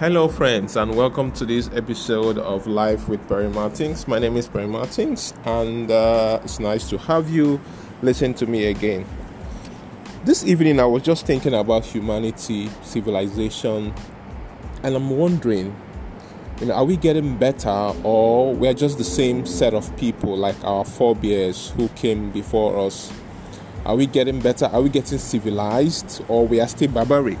Hello, friends, and welcome to this episode of Life with Perry Martins. My name is Perry Martins, and uh, it's nice to have you listen to me again. This evening, I was just thinking about humanity, civilization, and I'm wondering, you know, are we getting better, or we're just the same set of people like our forebears who came before us? Are we getting better? Are we getting civilized, or we are still barbaric?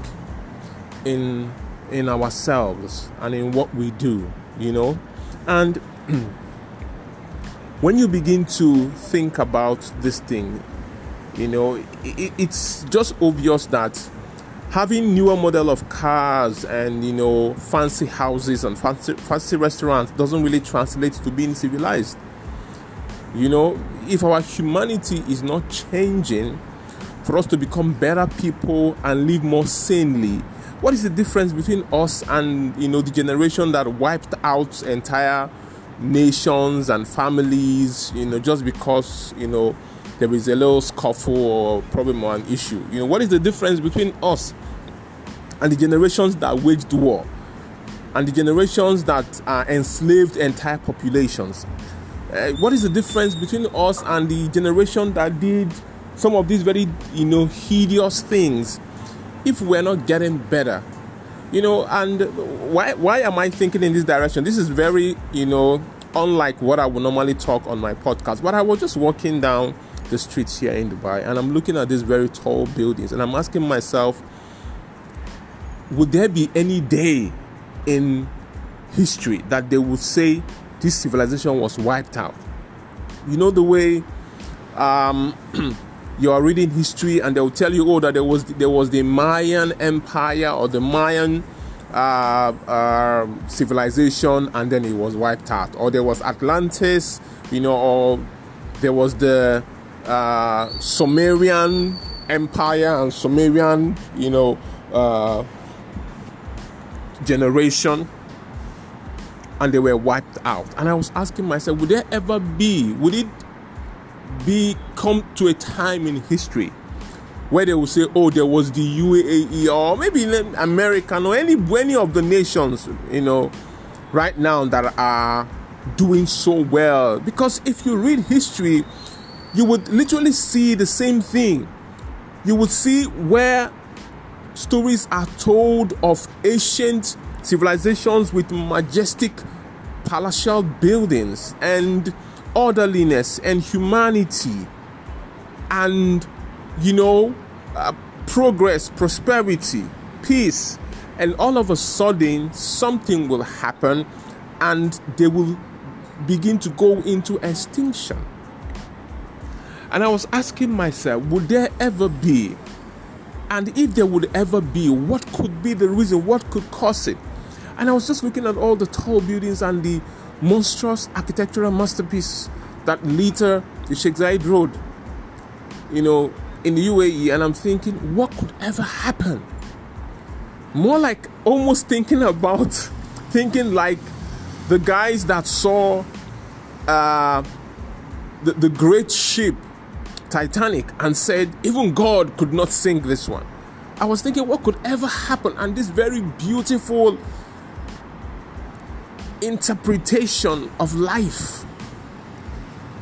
In in ourselves and in what we do, you know. And when you begin to think about this thing, you know, it, it's just obvious that having newer model of cars and you know fancy houses and fancy fancy restaurants doesn't really translate to being civilized. You know, if our humanity is not changing for us to become better people and live more sanely, what is the difference between us and you know the generation that wiped out entire nations and families you know just because you know there is a little scuffle or problem or an issue? You know what is the difference between us and the generations that waged war and the generations that uh, enslaved entire populations? Uh, what is the difference between us and the generation that did some of these very you know hideous things if we're not getting better you know and why why am i thinking in this direction? This is very you know unlike what i would normally talk on my podcast but i was just walking down the streets here in dubai and i'm looking at these very tall buildings and i'm asking myself would there be any day in history that they would say this civilization was wiped out? You know the way um you are reading history and they will tell you, oh, that there was there was the Mayan Empire or the Mayan uh, uh, civilization, and then it was wiped out, or there was Atlantis, you know, or there was the uh, Sumerian Empire and Sumerian, you know, uh, generation and they were wiped out. And I was asking myself, would there ever be, would it be come to a time in history where they will say, "Oh, there was the UAE or maybe American or any any of the nations, you know, right now that are doing so well." Because if you read history, you would literally see the same thing. You would see where stories are told of ancient civilizations with majestic palatial buildings and orderliness and humanity and you know uh, progress prosperity peace and all of a sudden something will happen and they will begin to go into extinction. And i was asking myself would there ever be? And if there would ever be what could be the reason? What could cause it? And i was just looking at all the tall buildings and the monstrous architectural masterpiece that litter the Sheikh Zayed Road, you know, in the UAE, and I'm thinking, what could ever happen? More like almost thinking about, thinking like the guys that saw uh, the, the great ship Titanic and said, even God could not sink this one. I was thinking, what could ever happen? And this very beautiful interpretation of life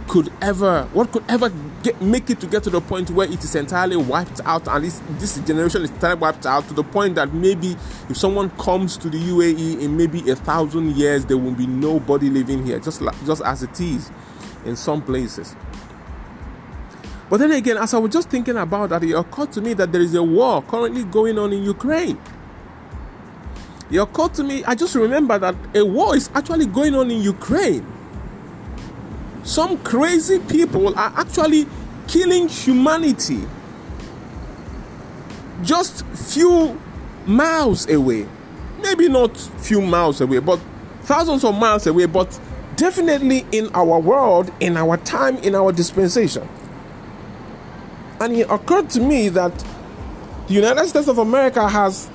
could ever what could ever get, make it to get to the point where it is entirely wiped out and this this generation is entirely wiped out to the point that maybe if someone comes to the UAE in maybe a thousand years there will be nobody living here just like, just as it is in some places. But then again as I was just thinking about that it occurred to me that there is a war currently going on in Ukraine it occurred to me, I just remember that a war is actually going on in Ukraine. Some crazy people are actually killing humanity just few miles away. Maybe not few miles away, but thousands of miles away, but definitely in our world, in our time, in our dispensation. And it occurred to me that the United States of America has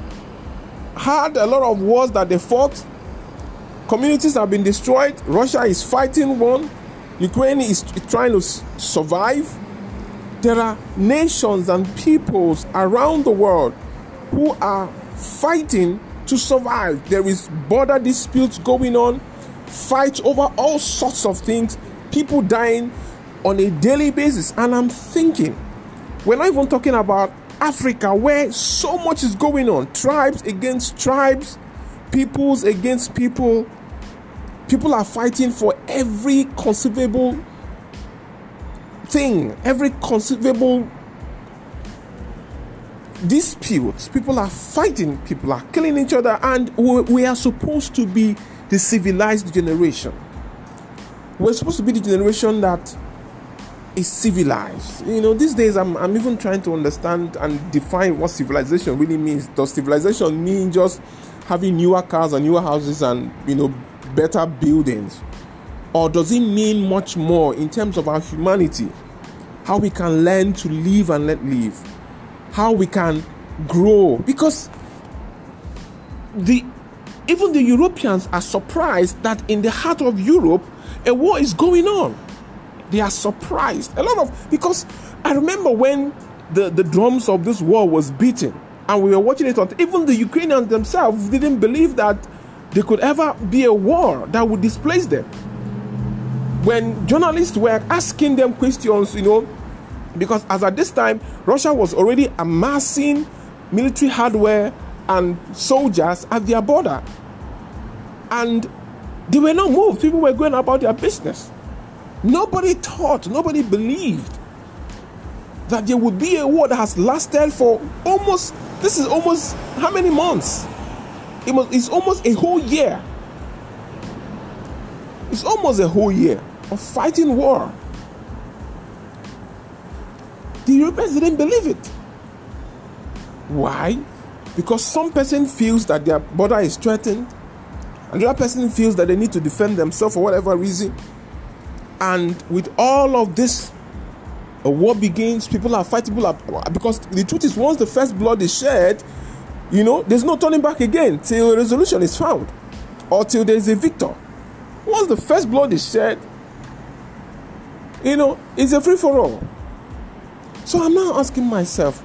had a lot of wars that they fought. Communities have been destroyed. Russia is fighting one. Ukraine is trying to survive. There are nations and peoples around the world who are fighting to survive. There is border disputes going on, fights over all sorts of things, people dying on a daily basis. And I'm thinking, we're not even talking about Africa where so much is going on tribes against tribes, peoples against people. People are fighting for every conceivable thing, every conceivable disputes. People are fighting, people are killing each other, and we are supposed to be the civilized generation. We're supposed to be the generation that is civilized. You know, these days I'm, I'm even trying to understand and define what civilization really means. Does civilization mean just having newer cars and newer houses and, you know, better buildings? Or does it mean much more in terms of our humanity? How we can learn to live and let live? How we can grow? Because the even the Europeans are surprised that in the heart of Europe a war is going on they are surprised. A lot of because I remember when the, the drums of this war was beaten and we were watching it on even the Ukrainians themselves didn't believe that there could ever be a war that would displace them. When journalists were asking them questions, you know, because as at this time Russia was already amassing military hardware and soldiers at their border. And they were not moved. People were going about their business. Nobody thought, nobody believed that there would be a war that has lasted for almost, this is almost how many months? It it's almost a whole year. It's almost a whole year of fighting war. The Europeans didn't believe it. Why? Because some person feels that their border is threatened, and another person feels that they need to defend themselves for whatever reason. And with all of this, a war begins, people are fighting, people are, because the truth is, once the first blood is shed, you know, there's no turning back again till a resolution is found or till there's a victor. Once the first blood is shed, you know, it's a free for all. So I'm now asking myself,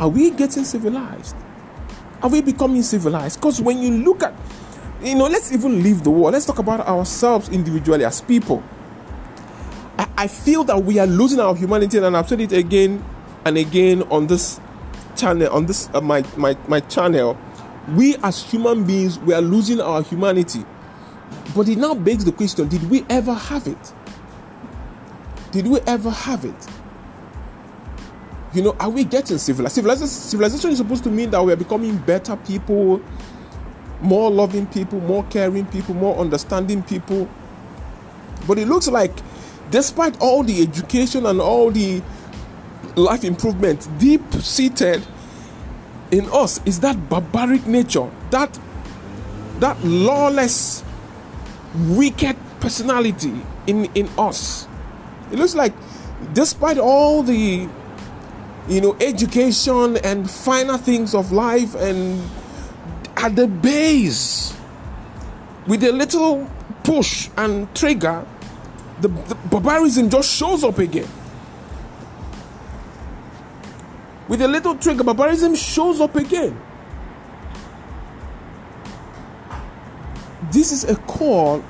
are we getting civilized? Are we becoming civilized? Because when you look at, you know, let's even leave the war. Let's talk about ourselves individually as people. I, feel that we are losing our humanity, and I've said it again and again on this channel, on this uh, my, my my channel. We as human beings, we are losing our humanity. But it now begs the question: Did we ever have it? Did we ever have it? You know, are we getting civilized? Civilization, civilization is supposed to mean that we are becoming better people, more loving people, more caring people, more understanding people. But it looks like despite all the education and all the life improvement deep seated in us is that barbaric nature that that lawless wicked personality in in us. It looks like despite all the you know education and finer things of life and at the base with a little push and trigger the, the barbarism just shows up again. With a little trigger, barbarism shows up again. This is a call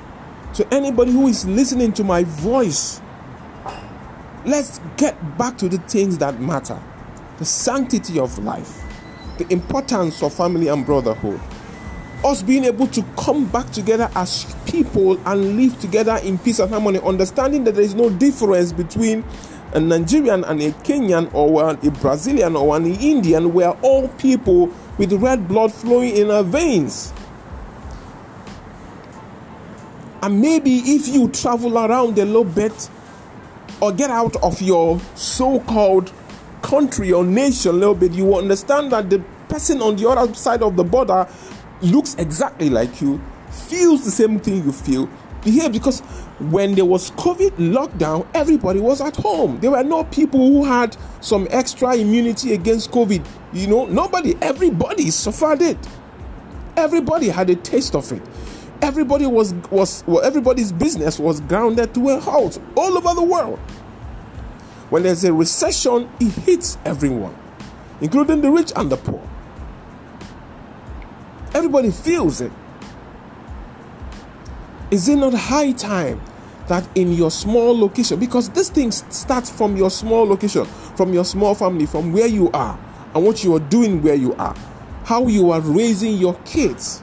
to anybody who is listening to my voice. Let's get back to the things that matter the sanctity of life, the importance of family and brotherhood us being able to come back together as people and live together in peace and harmony, understanding that there is no difference between a Nigerian and a Kenyan or a Brazilian or an Indian. We are all people with red blood flowing in our veins. And maybe if you travel around a little bit or get out of your so called country or nation a little bit, you will understand that the person on the other side of the border looks exactly like you, feels the same thing you feel, behave because when there was COVID lockdown, everybody was at home. There were no people who had some extra immunity against COVID. You know, nobody, everybody suffered it. Everybody had a taste of it. Everybody was was well, everybody's business was grounded to a halt all over the world. When there's a recession, it hits everyone, including the rich and the poor Everybody feels it. Is it not high time that in your small location, because this thing starts from your small location, from your small family, from where you are, and what you are doing where you are, how you are raising your kids,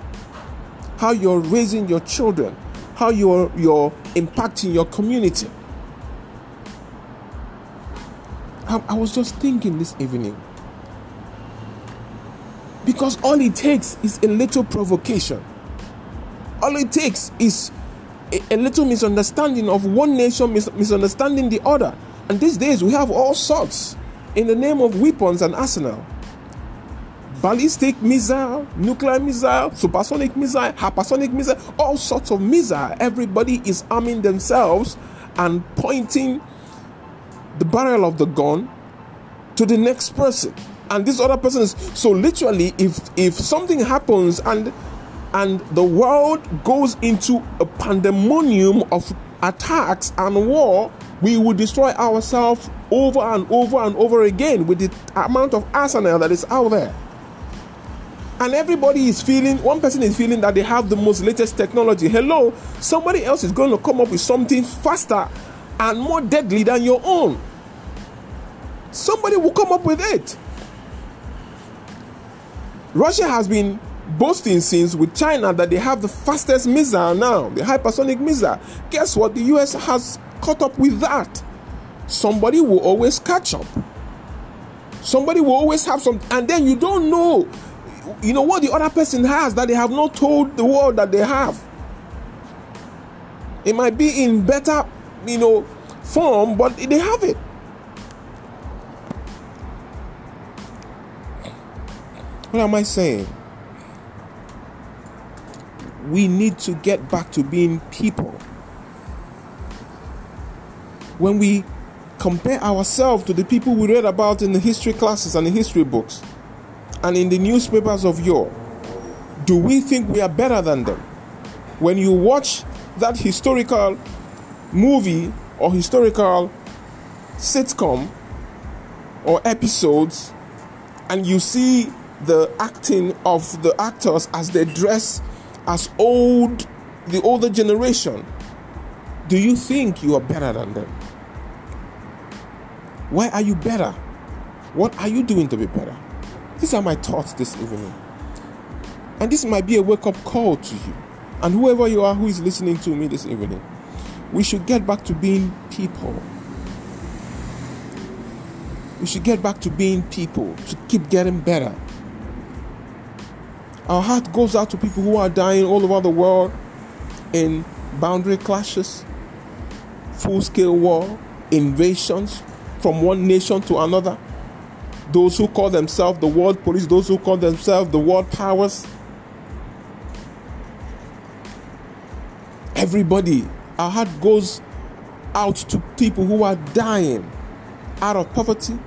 how you're raising your children, how you're, you're impacting your community. I, I was just thinking this evening. Because all it takes is a little provocation. All it takes is a, a little misunderstanding of one nation mis- misunderstanding the other. And these days we have all sorts in the name of weapons and arsenal ballistic missile, nuclear missile, supersonic missile, hypersonic missile, all sorts of missile. Everybody is arming themselves and pointing the barrel of the gun to the next person. And this other person is so literally if if something happens and and the world goes into a pandemonium of attacks and war, we will destroy ourselves over and over and over again with the amount of arsenal that is out there. And everybody is feeling one person is feeling that they have the most latest technology. Hello somebody else is going to come up with something faster and more deadly than your own. Somebody will come up with it russia has been boasting since with china that they have the fastest missile now the hypersonic missile guess what the us has caught up with that somebody will always catch up somebody will always have some and then you don't know you know what the other person has that they have not told the world that they have. It might be in better, you know, form, but they have it. What am I saying? We need to get back to being people. When we compare ourselves to the people we read about in the history classes and the history books, and in the newspapers of yore, do we think we are better than them? When you watch that historical movie or historical sitcom or episodes and you see the acting of the actors as they dress as old the older generation do you think you are better than them why are you better what are you doing to be better these are my thoughts this evening. And this might be a wake up call to you. And whoever you are who is listening to me this evening, we should get back to being people. We should get back to being people to keep getting better. Our heart goes out to people who are dying all over the world in boundary clashes, full scale war, invasions from one nation to another those who call themselves the world police, those who call themselves the world powers. Everybody, our heart goes out to people who are dying out of poverty,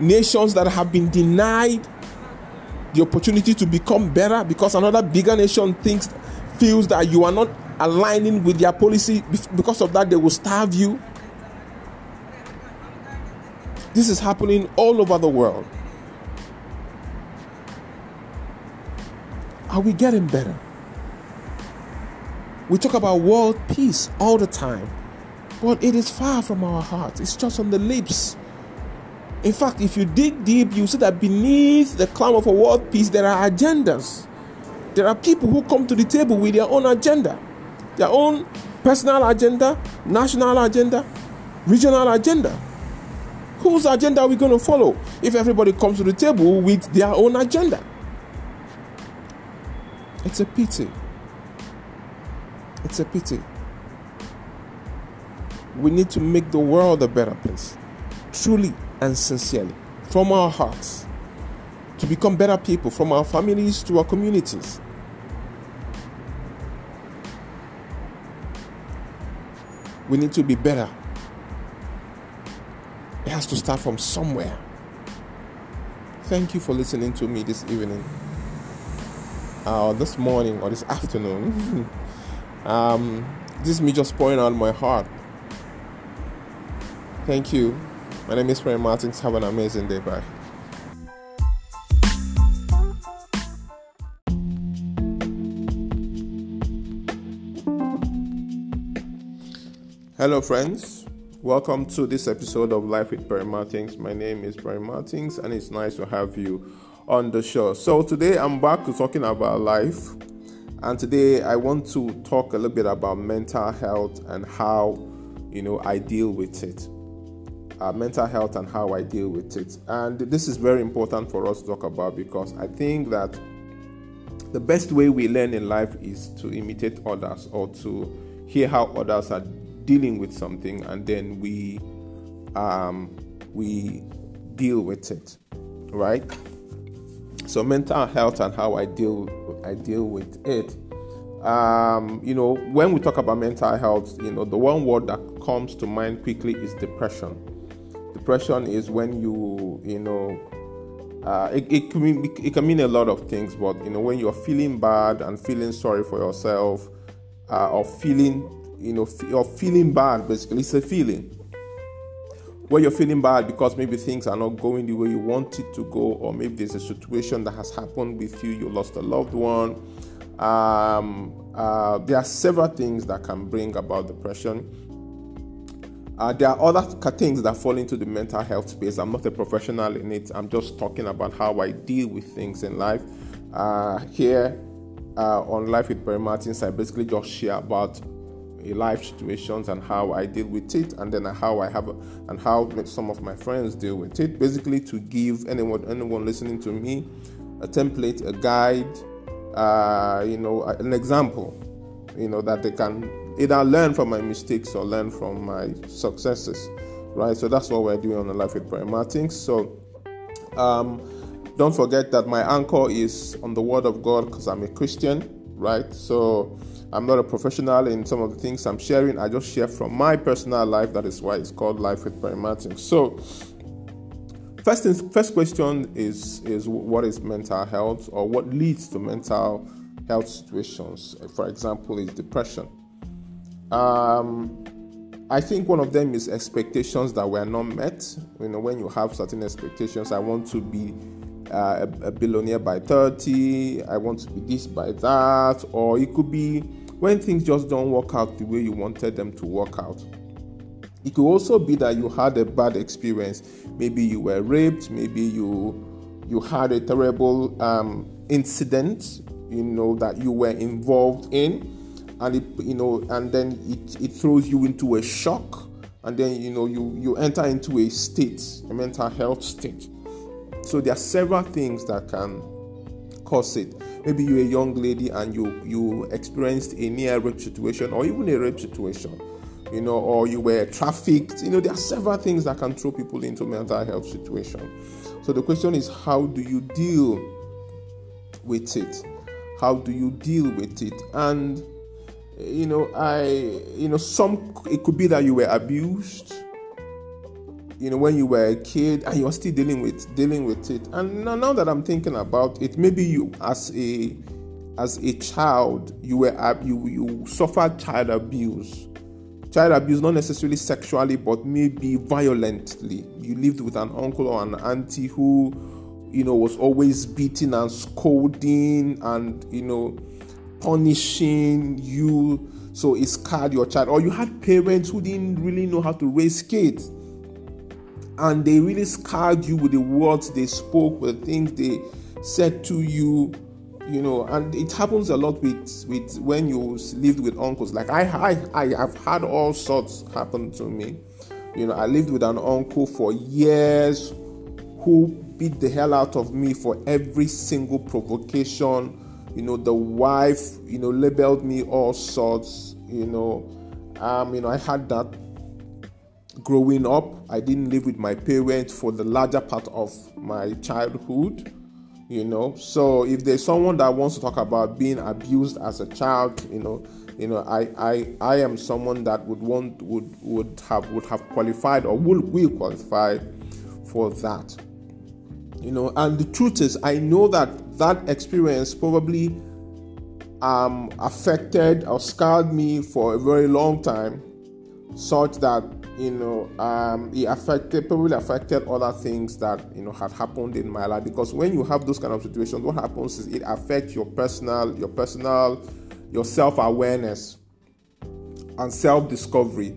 nations that have been denied the opportunity to become better because another bigger nation thinks feels that you are not aligning with their policy because of that they will starve you this is happening all over the world. Are we getting better? We talk about world peace all the time, but it is far from our hearts. It's just on the lips. In fact, if you dig deep, you see that beneath the clamor for world peace, there are agendas. There are people who come to the table with their own agenda, their own personal agenda, national agenda, regional agenda. Whose agenda are we going to follow if everybody comes to the table with their own agenda? It's a pity. It's a pity. We need to make the world a better place, truly and sincerely, from our hearts, to become better people, from our families to our communities. We need to be better it has to start from somewhere. Thank you for listening to me this evening, uh, this morning, or this afternoon. um, this is me just pouring out my heart. Thank you. My name is Brian Martins. Have an amazing day. Bye. Hello, friends. Welcome to this episode of Life with Brian Martins. My name is Brian Martins, and it's nice to have you on the show. So, today I'm back to talking about life, and today I want to talk a little bit about mental health and how you know I deal with it. Uh, mental health and how I deal with it. And this is very important for us to talk about because I think that the best way we learn in life is to imitate others or to hear how others are dealing with something and then we um, we deal with it right? So mental health and how i deal i deal with it. Um, you know when we talk about mental health you know the one word that comes to mind quickly is depression depression is when you you know uh, it, it, can mean, it can mean a lot of things but you know when you're feeling bad and feeling sorry for yourself uh, or feeling you know, you're feeling bad basically. It's a feeling. Where you're feeling bad because maybe things are not going the way you want it to go, or maybe there's a situation that has happened with you, you lost a loved one. Um, uh, there are several things that can bring about depression. Uh, there are other things that fall into the mental health space. I'm not a professional in it. I'm just talking about how I deal with things in life. Uh, here uh, on Life with Perry Martins, I basically just share about life situations and how I deal with it, and then how I have and how some of my friends deal with it. Basically, to give anyone anyone listening to me a template, a guide, uh, you know, an example, you know, that they can either learn from my mistakes or learn from my successes, right? So that's what we're doing on the Life with Brian Martins. So. Um, don't forget that my anchor is on the Word of God because I'm a Christian, right? So I'm not a professional in some of the things I'm sharing. I just share from my personal life. That is why it's called Life with Perry Martin. So, first, first question is is what is mental health or what leads to mental health situations? For example, is depression. Um, I think one of them is expectations that were not met. You know, when you have certain expectations, I want to be uh, a, billionaire by 30, I want to be this by that, or it could be when things just don't work out the way you wanted them to work out. It could also be that you had a bad experience. Maybe you were raped, maybe you you had a terrible um, incident, you know, that you were involved in, and it, you know, and then it, it throws you into a shock, and then you know you you enter into a state, a mental health state so there are several things that can cause it. Maybe you're a young lady and you you experienced a near rape situation or even a rape situation, you know, or you were trafficked. You know, there are several things that can throw people into mental health situation. So the question is, how do you deal with it? How do you deal with it? And you know, I you know, some it could be that you were abused you know when you were a kid and you're still dealing with dealing with it. And now, now that i'm thinking about it maybe you as a as a child you were you you suffered child abuse. Child abuse not necessarily sexually but maybe violently. You lived with an uncle or an auntie who you know was always beating and scolding and you know punishing you so it scarred your child or you had parents who didn't really know how to raise kids and they really scarred you with the words they spoke, with the things they said to you, you know. And it happens a lot with with when you lived with uncles. Like I, I, I have had all sorts happen to me. You know, I lived with an uncle for years who beat the hell out of me for every single provocation. You know, the wife, you know, labeled me all sorts. You know, um, you know, I had that growing up. I didn't live with my parents for the larger part of my childhood, you know. So if there's someone that wants to talk about being abused as a child, you know, you know, I I, I am someone that would want would would have would have qualified or would will qualify for that. You know, and the truth is I know that that experience probably um affected or scarred me for a very long time such that you know um, it affected probably affected other things that you know had happened in my life. Because when you have those kind of situations what happens is it affects your personal your personal your self-awareness and self-discovery.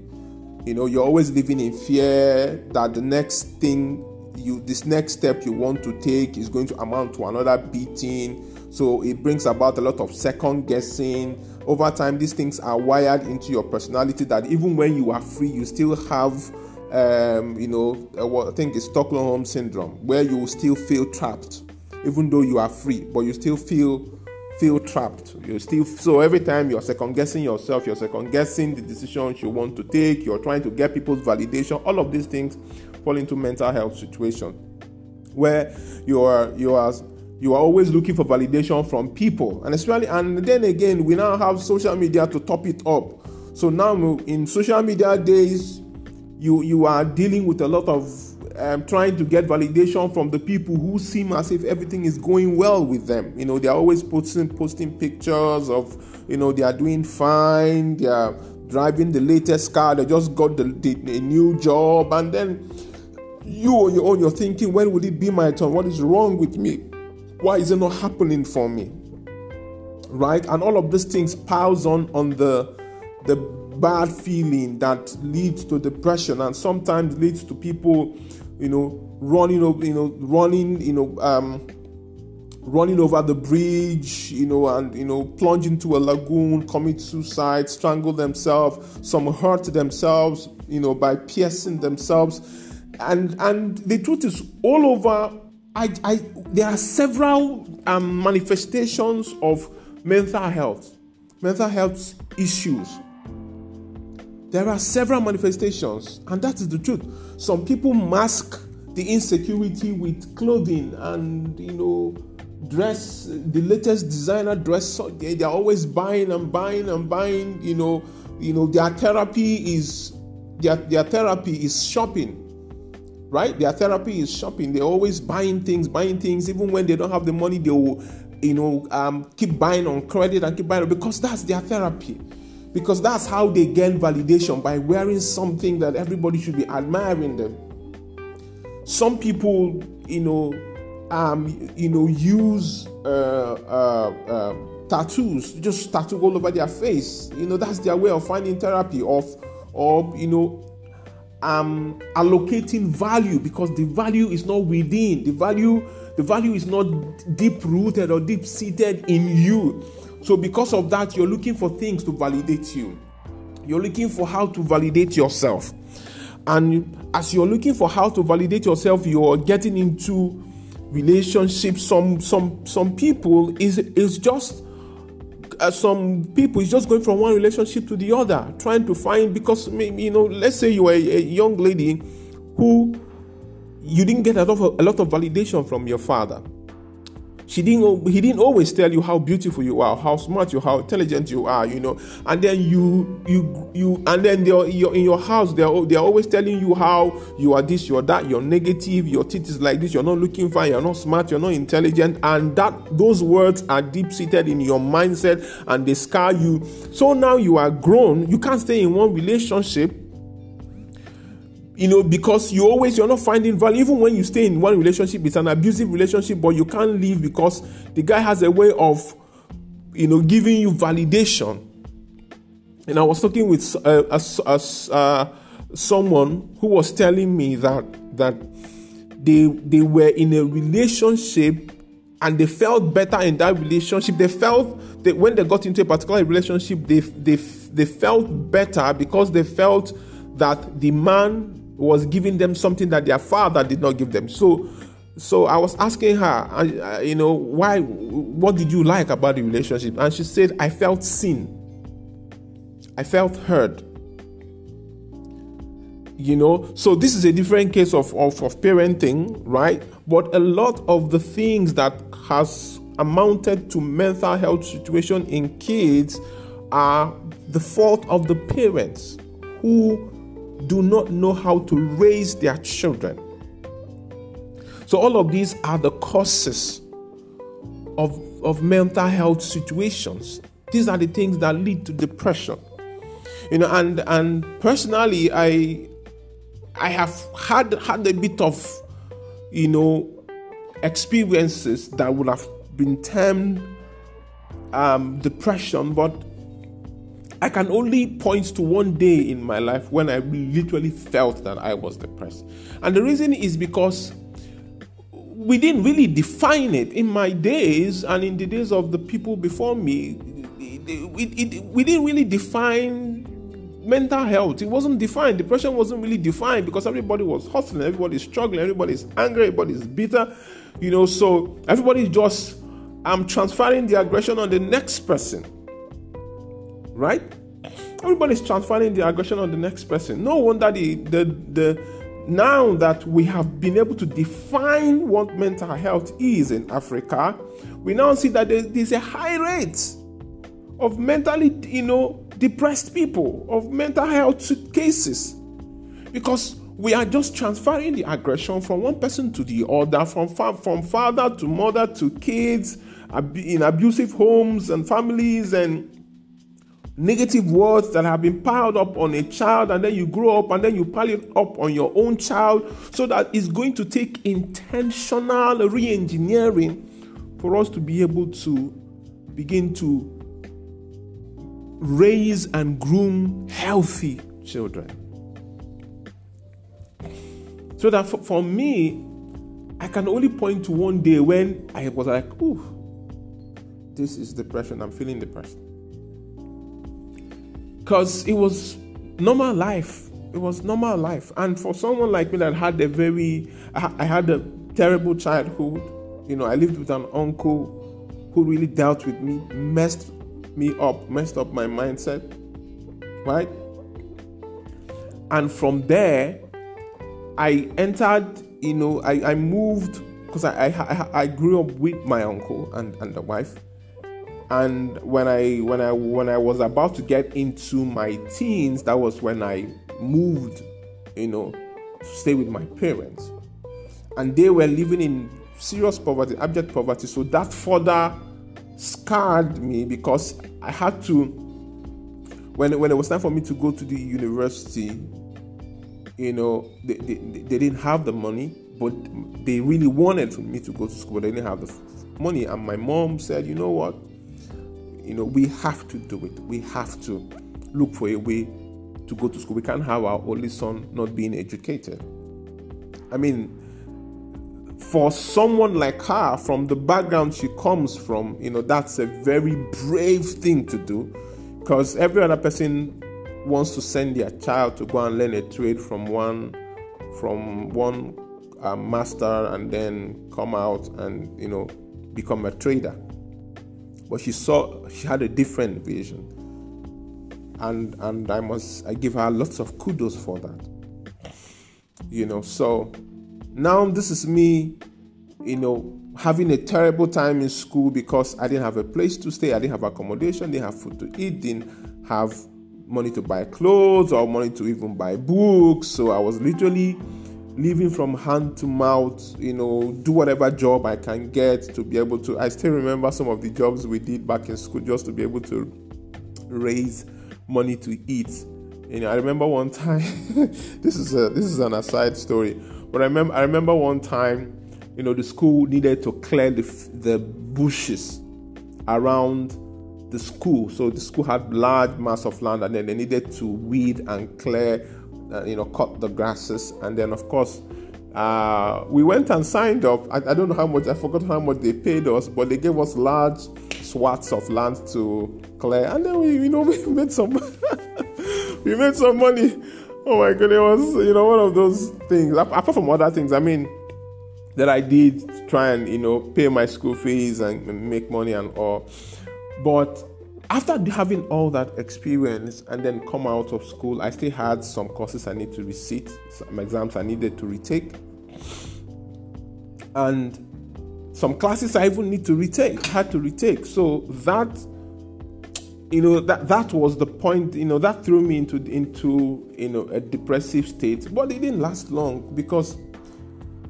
You know, you're always living in fear that the next thing you this next step you want to take is going to amount to another beating. So it brings about a lot of second guessing. Over time, these things are wired into your personality that even when you are free, you still have um, you know, what I think it's Stockholm syndrome, where you still feel trapped, even though you are free, but you still feel feel trapped. You still so every time you're second guessing yourself, you're second guessing the decisions you want to take, you're trying to get people's validation. All of these things fall into mental health situation where you are you are you are always looking for validation from people and especially and then again we now have social media to top it up so now in social media days you you are dealing with a lot of um, trying to get validation from the people who seem as if everything is going well with them. You know, they are always posting posting pictures of, you know, they are doing fine. They are driving the latest car. They just got the, the a new job, and then you on your own, you're thinking, when will it be my turn? What is wrong with me? Why is it not happening for me? Right, and all of these things piles on on the the bad feeling that leads to depression and sometimes leads to people you know running you know running you know um, running over the bridge you know and you know plunge into a lagoon commit suicide strangle themselves some hurt themselves you know by piercing themselves and and the truth is all over i i there are several um, manifestations of mental health mental health issues there are several manifestations, and that is the truth. Some people mask the insecurity with clothing and you know dress the latest designer dress they, they're always buying and buying and buying you know you know their therapy is their, their therapy is shopping right their therapy is shopping they're always buying things buying things even when they don't have the money they will you know um, keep buying on credit and keep buying because that's their therapy because that's how they gain validation by wearing something that everybody should be admiring them. Some people, you know, um, you know, use uh, uh, uh, tattoos, just tattoo all over their face. You know, that's their way of finding therapy, of, of you know, um, allocating value because the value is not within. The value, the value is not deep rooted or deep seated in you. So, because of that, you're looking for things to validate you. You're looking for how to validate yourself. And as you're looking for how to validate yourself, you're getting into relationships. Some some some people is is just uh, some people is just going from one relationship to the other, trying to find because you know, let's say you are a young lady who you didn't get a lot of a lot of validation from your father she didn't he didn't always tell you how beautiful you are how smart you, are, how intelligent you are you know. And then you you you and then they're, you're in your house they're, they're always telling you how you are this you're that you're negative your teeth is like this you're not looking fine you're not smart you're not intelligent. And that those words are deep seated in your mindset and they scar you. So now you are grown you can't stay in one relationship you know because you always you're not finding value. Even when you stay in one relationship it's an abusive relationship but you can't leave because the guy has a way of you know giving you validation. And i was talking with uh, uh, someone who was telling me that that they they were in a relationship and they felt better in that relationship. They felt that when they got into a particular relationship they they they felt better because they felt that the man was giving them something that their father did not give them. So, so I was asking her, you know, why? What did you like about the relationship? And she said, I felt seen. I felt heard. You know, so this is a different case of, of, of parenting, right? But a lot of the things that has amounted to mental health situation in kids are the fault of the parents who do not know how to raise their children. So, all of these are the causes of, of mental health situations. These are the things that lead to depression. You know, and and personally, I I have had had a bit of you know experiences that would have been termed um, depression, but I can only point to one day in my life when I literally felt that I was depressed. And the reason is because we didn't really define it in my days and in the days of the people before me. It, it, it, we didn't really define mental health. It wasn't defined. Depression wasn't really defined because everybody was hustling, everybody's struggling, everybody's angry, everybody's bitter. You know, so everybody's just I'm transferring the aggression on the next person. Right? Everybody's transferring the aggression on the next person. No wonder the the the now that we have been able to define what mental health is in Africa, we now see that there's a high rate of mentally, you know, depressed people, of mental health cases. Because we are just transferring the aggression from one person to the other, from, fa- from father to mother to kids, ab- in abusive homes and families, and negative words that have been piled up on a child, and then you grow up and then you pile it up on your own child, so that it's going to take intentional re engineering for us to be able to begin to raise and groom healthy children. So that for, for me, I can only point to one day when I was like, ooh, this is depression. I'm feeling depressed because it was normal life. It was normal life. And for someone like me that had a very, I had a terrible childhood, you know, I lived with an uncle who really dealt with me, messed me up, messed up my mindset, right? And from there, I entered, you know, I, I moved because I, I, I grew up with my uncle and, and the wife and when i when i when i was about to get into my teens that was when i moved you know to stay with my parents. And they were living in serious poverty abject poverty. So that further scarred me because i had to when, when it was time for me to go to the university you know they, they, they didn't have the money but they really wanted me to go to school but they didn't have the money. And my mom said you know what you know, we have to do it. We have to look for a way to go to school. We can't have our only son not being educated. I mean, for someone like her, from the background she comes from, you know, that's a very brave thing to do because every other person wants to send their child to go and learn a trade from one from one uh, master and then come out and you know become a trader but she saw she had a different vision. And and i must i give her lots of kudos for that. You know so now this is me you know having a terrible time in school because i didn't have a place to stay i didn't have accommodation didn't have food to eat didn't have money to buy clothes or money to even buy books. So i was literally living from hand to mouth, you know, do whatever job I can get to be able to. I still remember some of the jobs we did back in school just to be able to raise money to eat. You know, I remember one time. this is a this is an aside story, but I remember I remember one time, you know, the school needed to clear the the bushes around the school. So the school had large mass of land, and then they needed to weed and clear uh, you know, cut the grasses, and then of course. Uh, we went and signed up. I, I don't know how much, I forgot how much they paid us, but they gave us large swaths of land to clear, and then we, you know, we made some, we made some money. Oh my god, it was, you know, one of those things. Apart from other things, I mean, that I did try and, you know, pay my school fees and make money and all. But after having all that experience and then come out of school, I still had some courses I need to resit, some exams I needed to retake, and some classes I even need to retake, had to retake. So that, you know, that that was the point. You know, that threw me into into you know a depressive state, but it didn't last long because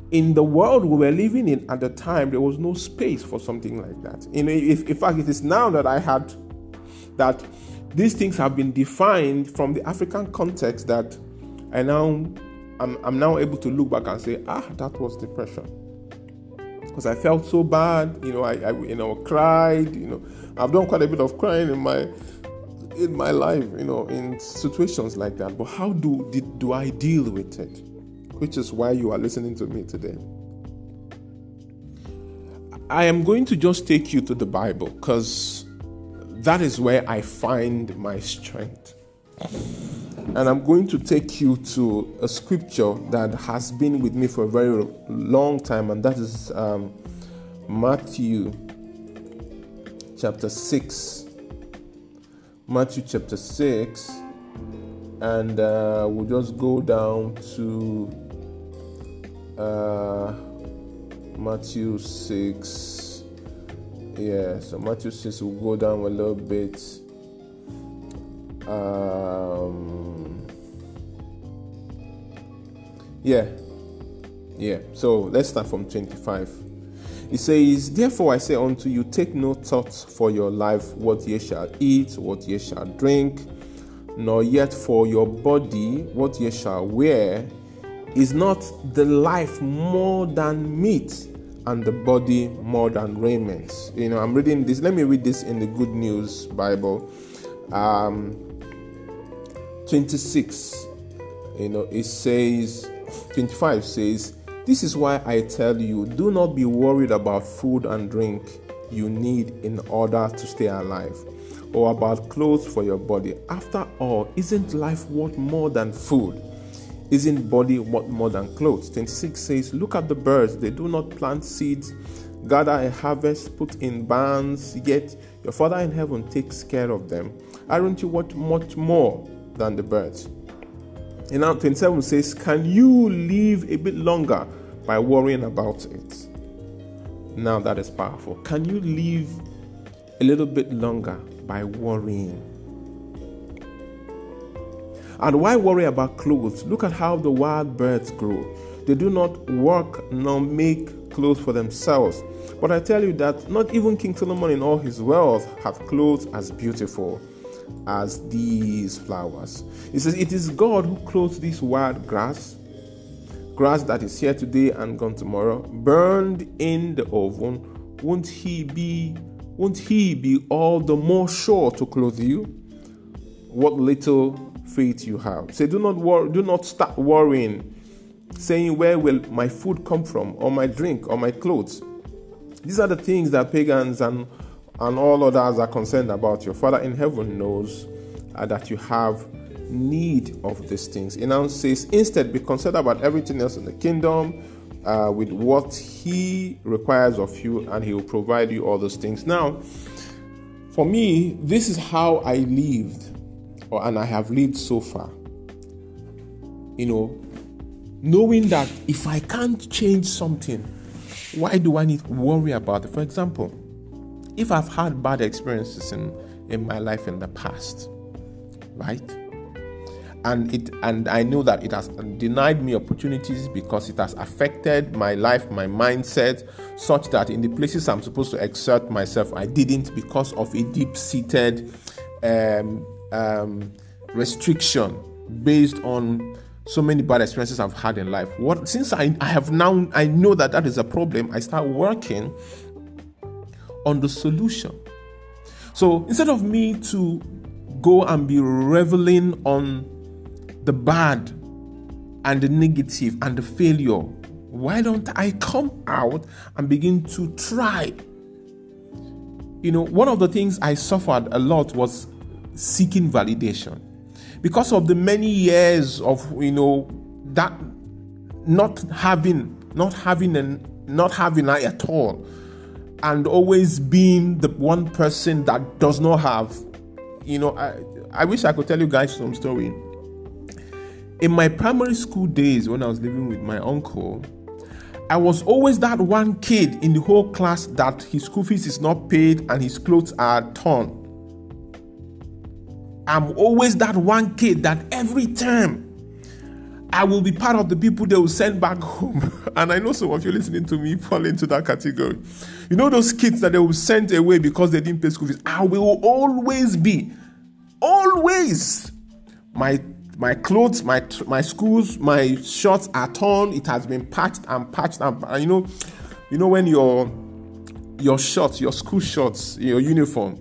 in the world we were living in at the time, there was no space for something like that. You know, if, in fact, it is now that I had that these things have been defined from the African context that I now I'm, I'm now able to look back and say, ah, that was depression. Because I felt so bad, you know, I, I you know cried, you know, I've done quite a bit of crying in my in my life, you know, in situations like that. But how do did, do I deal with it? Which is why you are listening to me today. I am going to just take you to the Bible because that is where I find my strength. And I'm going to take you to a scripture that has been with me for a very long time, and that is um, Matthew chapter 6. Matthew chapter 6, and uh, we'll just go down to uh, Matthew 6. Yeah, so Matthew 6 will go down a little bit. Um, yeah, yeah. So let's start from 25. It says, Therefore I say unto you, take no thought for your life, what ye shall eat, what ye shall drink, nor yet for your body, what ye shall wear. Is not the life more than meat, and the body more than raiment? You know, I'm reading this. Let me read this in the Good News Bible. Um, 26, you know, it says, 25 says, this is why I tell you do not be worried about food and drink you need in order to stay alive, or about clothes for your body. After all, isn't life worth more than food? Isn't body more than clothes? 26 says, Look at the birds, they do not plant seeds, gather a harvest, put in barns, yet your Father in heaven takes care of them. Aren't you worth much more than the birds? And now 27 says, Can you live a bit longer by worrying about it? Now that is powerful. Can you live a little bit longer by worrying? And why worry about clothes? Look at how the wild birds grow. They do not work nor make clothes for themselves. But I tell you that not even King Solomon in all his wealth have clothes as beautiful as these flowers. He says, It is God who clothes this wild grass, grass that is here today and gone tomorrow, burned in the oven. Won't he be won't he be all the more sure to clothe you? What little faith you have. Say, do not worry, do not start worrying, saying, Where will my food come from, or my drink, or my clothes? These are the things that pagans and and all others are concerned about. Your Father in heaven knows uh, that you have need of these things. He now says, instead, be concerned about everything else in the kingdom uh, with what He requires of you, and He will provide you all those things. Now, for me, this is how I lived, or and I have lived so far. You know, knowing that if I can't change something, why do I need to worry about it? For example, if I've had bad experiences in, in my life in the past, right? And it and I know that it has denied me opportunities because it has affected my life, my mindset, such that in the places I'm supposed to exert myself, I didn't because of a deep-seated um, um, restriction based on so many bad experiences I've had in life. What since I, I have now I know that that is a problem, I start working on the solution. So instead of me to go and be reveling on the bad and the negative and the failure, why don't I come out and begin to try? You know, one of the things I suffered a lot was seeking validation because of the many years of you know that not having not having and not having at all and always being the one person that does not have. You know, I, I wish I could tell you guys some story. In my primary school days, when I was living with my uncle, I was always that one kid in the whole class that his school fees is not paid and his clothes are torn. I'm always that one kid that every term I will be part of the people they will send back home. and I know some of you listening to me fall into that category. You know those kids that they will send away because they didn't pay school fees. I will always be, always. My my clothes, my my schools, my shorts are torn. It has been patched and patched and, and you know, you know when your your shorts, your school shorts, your uniform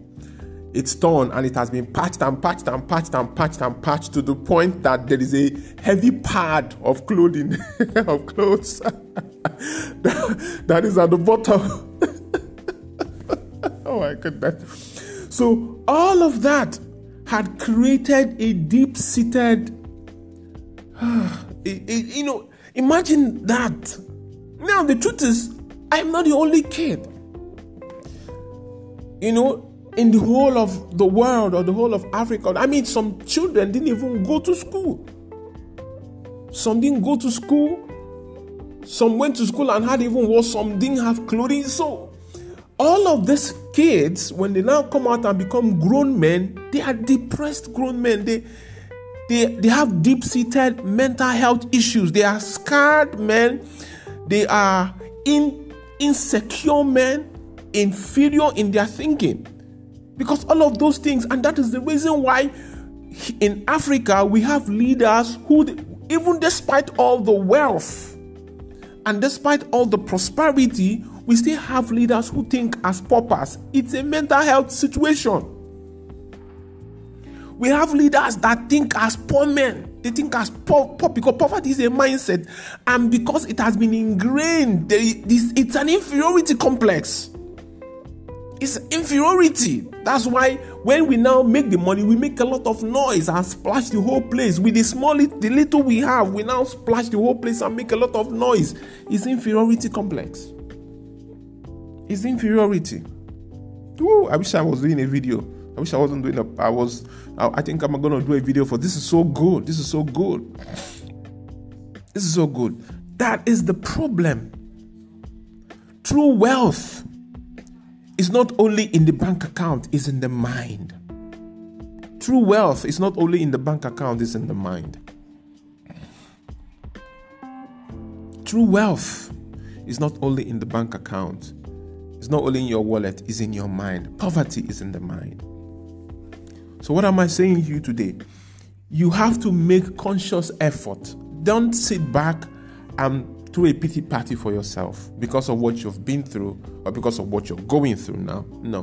it's torn and it has been patched and patched and patched and patched and patched to the point that there is a heavy pad of clothing of clothes that is at the bottom. oh my goodness. So all of that had created a deep-seated you know, imagine that. Now the truth is I'm not the only kid. You know, in the whole of the world or the whole of Africa. I mean, some children didn't even go to school. Some didn't go to school. Some went to school and had even worse. Some didn't have clothing. So, all of these kids, when they now come out and become grown men, they are depressed grown men. They they, they have deep-seated mental health issues. They are scarred men. They are in, insecure men, inferior in their thinking. Because all of those things, and that is the reason why in Africa we have leaders who, even despite all the wealth and despite all the prosperity, we still have leaders who think as paupers. It's a mental health situation. We have leaders that think as poor men. They think as poor, poor because poverty is a mindset, and because it has been ingrained, it's an inferiority complex. It's inferiority. That's why when we now make the money, we make a lot of noise and splash the whole place. With the small, the little we have, we now splash the whole place and make a lot of noise. It's inferiority complex. It's inferiority. Ooh, I wish I was doing a video. I wish I wasn't doing a. I was. I think I'm gonna do a video for this. Is so good. This is so good. This is so good. That is the problem. True wealth is not only in the bank account, it's in the mind. True wealth is not only in the bank account, it's in the mind. True wealth is not only in the bank account, it's not only in your wallet, it's in your mind. Poverty is in the mind. So, what am I saying to you today? You have to make conscious effort. Don't sit back and throw a pity party for yourself because of what you've been through or because of what you're going through now. No.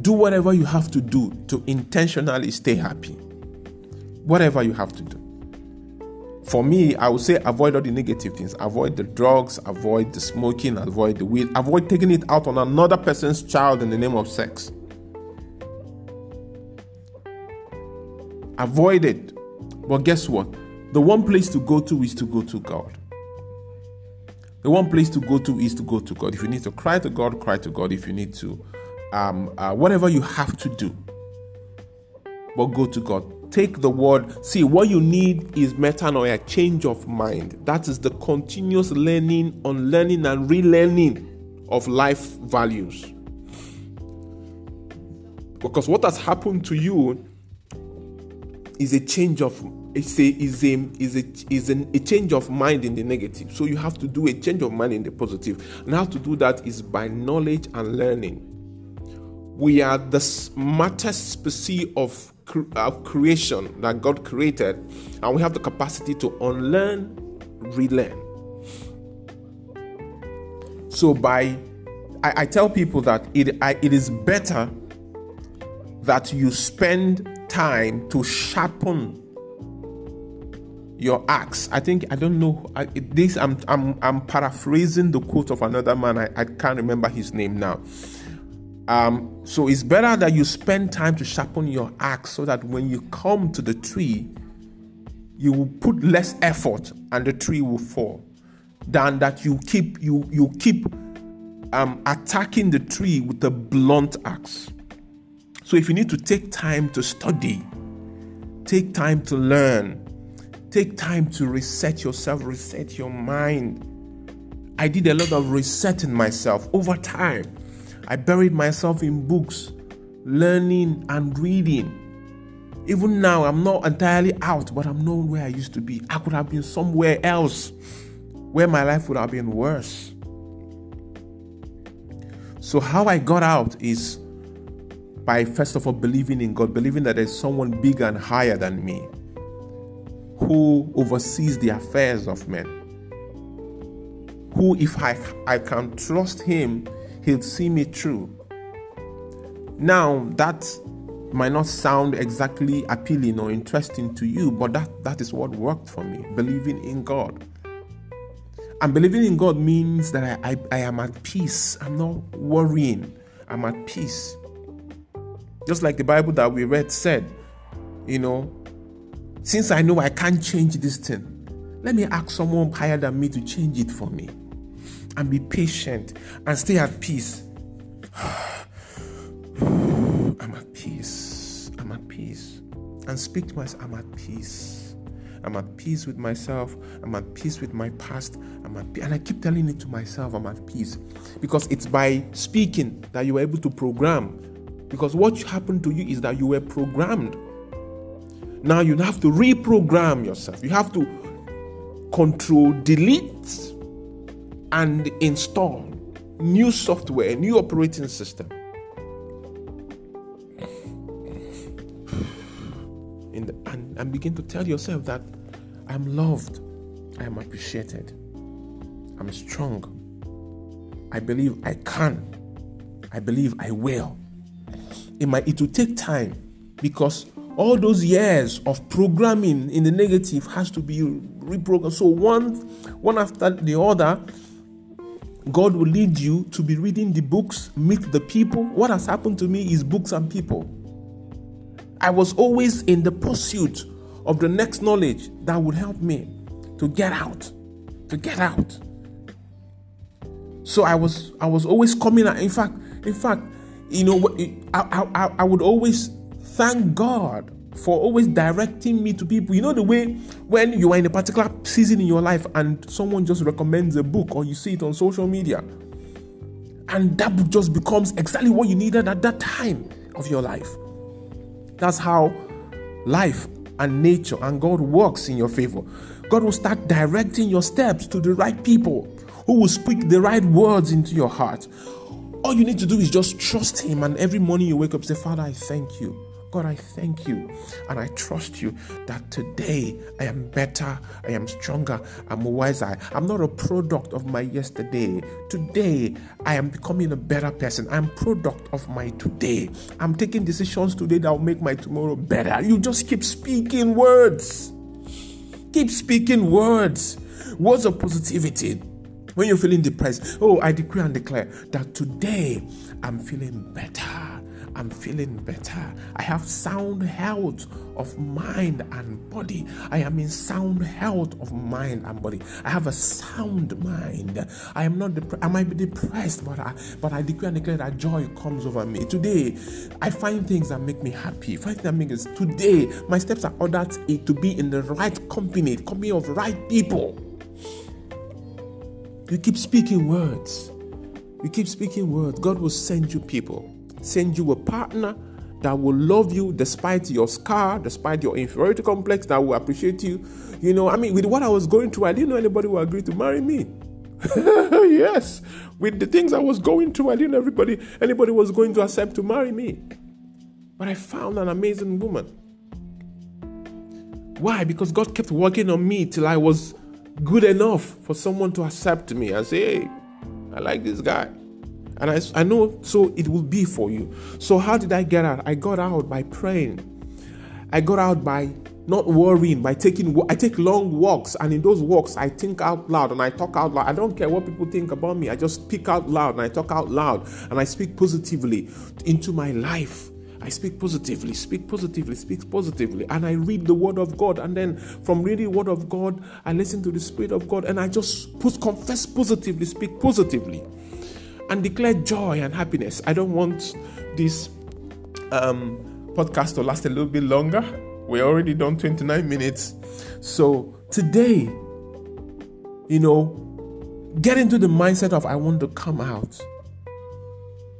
Do whatever you have to do to intentionally stay happy. Whatever you have to do. For me, I would say avoid all the negative things. Avoid the drugs, avoid the smoking, avoid the weed, avoid taking it out on another person's child in the name of sex. Avoid it. But guess what? The one place to go to is to go to God. The one place to go to is to go to God. If you need to cry to God, cry to God. If you need to, um, uh, whatever you have to do, but go to God. Take the word. See, what you need is metanoia, change of mind. That is the continuous learning, unlearning, and relearning of life values. Because what has happened to you is a change of it's a is a is a is an, a change of mind in the negative. So you have to do a change of mind in the positive, and how to do that is by knowledge and learning. We are the smartest species of of creation that God created, and we have the capacity to unlearn, relearn. So by I, I tell people that it I, it is better that you spend time to sharpen your axe. I think I don't know I, this. I'm I'm I'm paraphrasing the quote of another man. I, I can't remember his name now. Um, so it's better that you spend time to sharpen your axe so that when you come to the tree, you will put less effort and the tree will fall, than that you keep you you keep um, attacking the tree with a blunt axe. So if you need to take time to study, take time to learn, take time to reset yourself, reset your mind. I did a lot of resetting myself over time. I buried myself in books, learning and reading. Even now, I'm not entirely out, but I'm not where I used to be. I could have been somewhere else where my life would have been worse. So, how I got out is by first of all believing in God, believing that there's someone bigger and higher than me who oversees the affairs of men. Who, if I, I can trust him, he'll see me through. Now, that might not sound exactly appealing or interesting to you, but that, that is what worked for me believing in God. And believing in God means that I, I, I am at peace. I'm not worrying. I'm at peace. Just like the Bible that we read said, you know, since I know I can't change this thing, let me ask someone higher than me to change it for me. And be patient and stay at peace. I'm at peace. I'm at peace. And speak to myself, I'm at peace. I'm at peace with myself. I'm at peace with my past. I'm at peace. And I keep telling it to myself, I'm at peace. Because it's by speaking that you are able to program. Because what happened to you is that you were programmed. Now you have to reprogram yourself. You have to control delete and install new software, a new operating system. The, and, and begin to tell yourself that I'm loved, I am appreciated, I'm strong, I believe I can, I believe I will. It might it will take time because all those years of programming in the negative has to be reprogrammed. So one one after the other, God will lead you to be reading the books, meet the people. What has happened to me is books and people. I was always in the pursuit of the next knowledge that would help me to get out, to get out. So I was I was always coming out. In fact, in fact, you know, I, I, I would always thank God for always directing me to people. You know, the way when you are in a particular season in your life and someone just recommends a book or you see it on social media, and that book just becomes exactly what you needed at that time of your life. That's how life and nature and God works in your favor. God will start directing your steps to the right people who will speak the right words into your heart. All you need to do is just trust Him, and every morning you wake up, say, Father, I thank you God, I thank you and I trust you that today I am better, I am stronger, I'm wiser. I'm not a product of my yesterday. Today I am becoming a better person. I'm product of my today. I'm taking decisions today that will make my tomorrow better. You just keep speaking words. Keep speaking words. Words of positivity. When you're feeling depressed, oh, I decree and declare that today I'm feeling better. I'm feeling better. I have sound health of mind and body. I am in sound health of mind and body. I have a sound mind. I am not depressed. I might be depressed, but I but I declare and declare that joy comes over me. Today, I find things that make me happy. Find things that make us today. My steps are ordered to be in the right company, company of right people. You keep speaking words. You keep speaking words. God will send you people send you a partner that will love you despite your scar, despite your inferiority complex, that will appreciate you. You know, I mean, with what I was going through, I didn't know anybody would agree to marry me. yes, with the things I was going through, I didn't know everybody anybody was going to accept to marry me. But I found an amazing woman. Why? Because God kept working on me till I was good enough for someone to accept me and say, hey, I like this guy. And I, I know so it will be for you. So, how did I get out? I got out by praying. I got out by not worrying, by taking, I take long walks. And in those walks, I think out loud and I talk out loud. I don't care what people think about me. I just speak out loud and I talk out loud and I speak positively into my life. I speak positively, speak positively, speak positively, and I read the Word of God. And then from reading the Word of God, I listen to the Spirit of God, and I just confess positively, speak positively and declare joy and happiness. I don't want this um, podcast to last a little bit longer. We're already done 29 minutes. So today, you know, get into the mindset of I want to come out.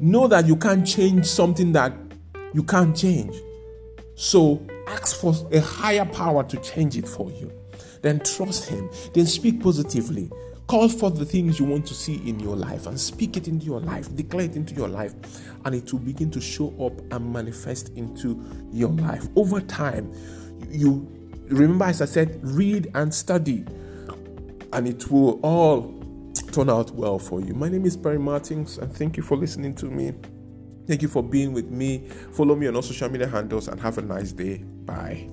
Know that you can't change something that you can't change. So ask for a higher power to change it for you. Then trust Him. Then speak positively. Call for the things you want to see in your life and speak it into your life, declare it into your life, and it will begin to show up and manifest into your life. Over time, you remember, as I said, read and study, and it will all turn out well for you. My name is Barry Martins, and thank you for listening to me. Thank you for being with me. Follow me on all social media handles and have a nice day. Bye.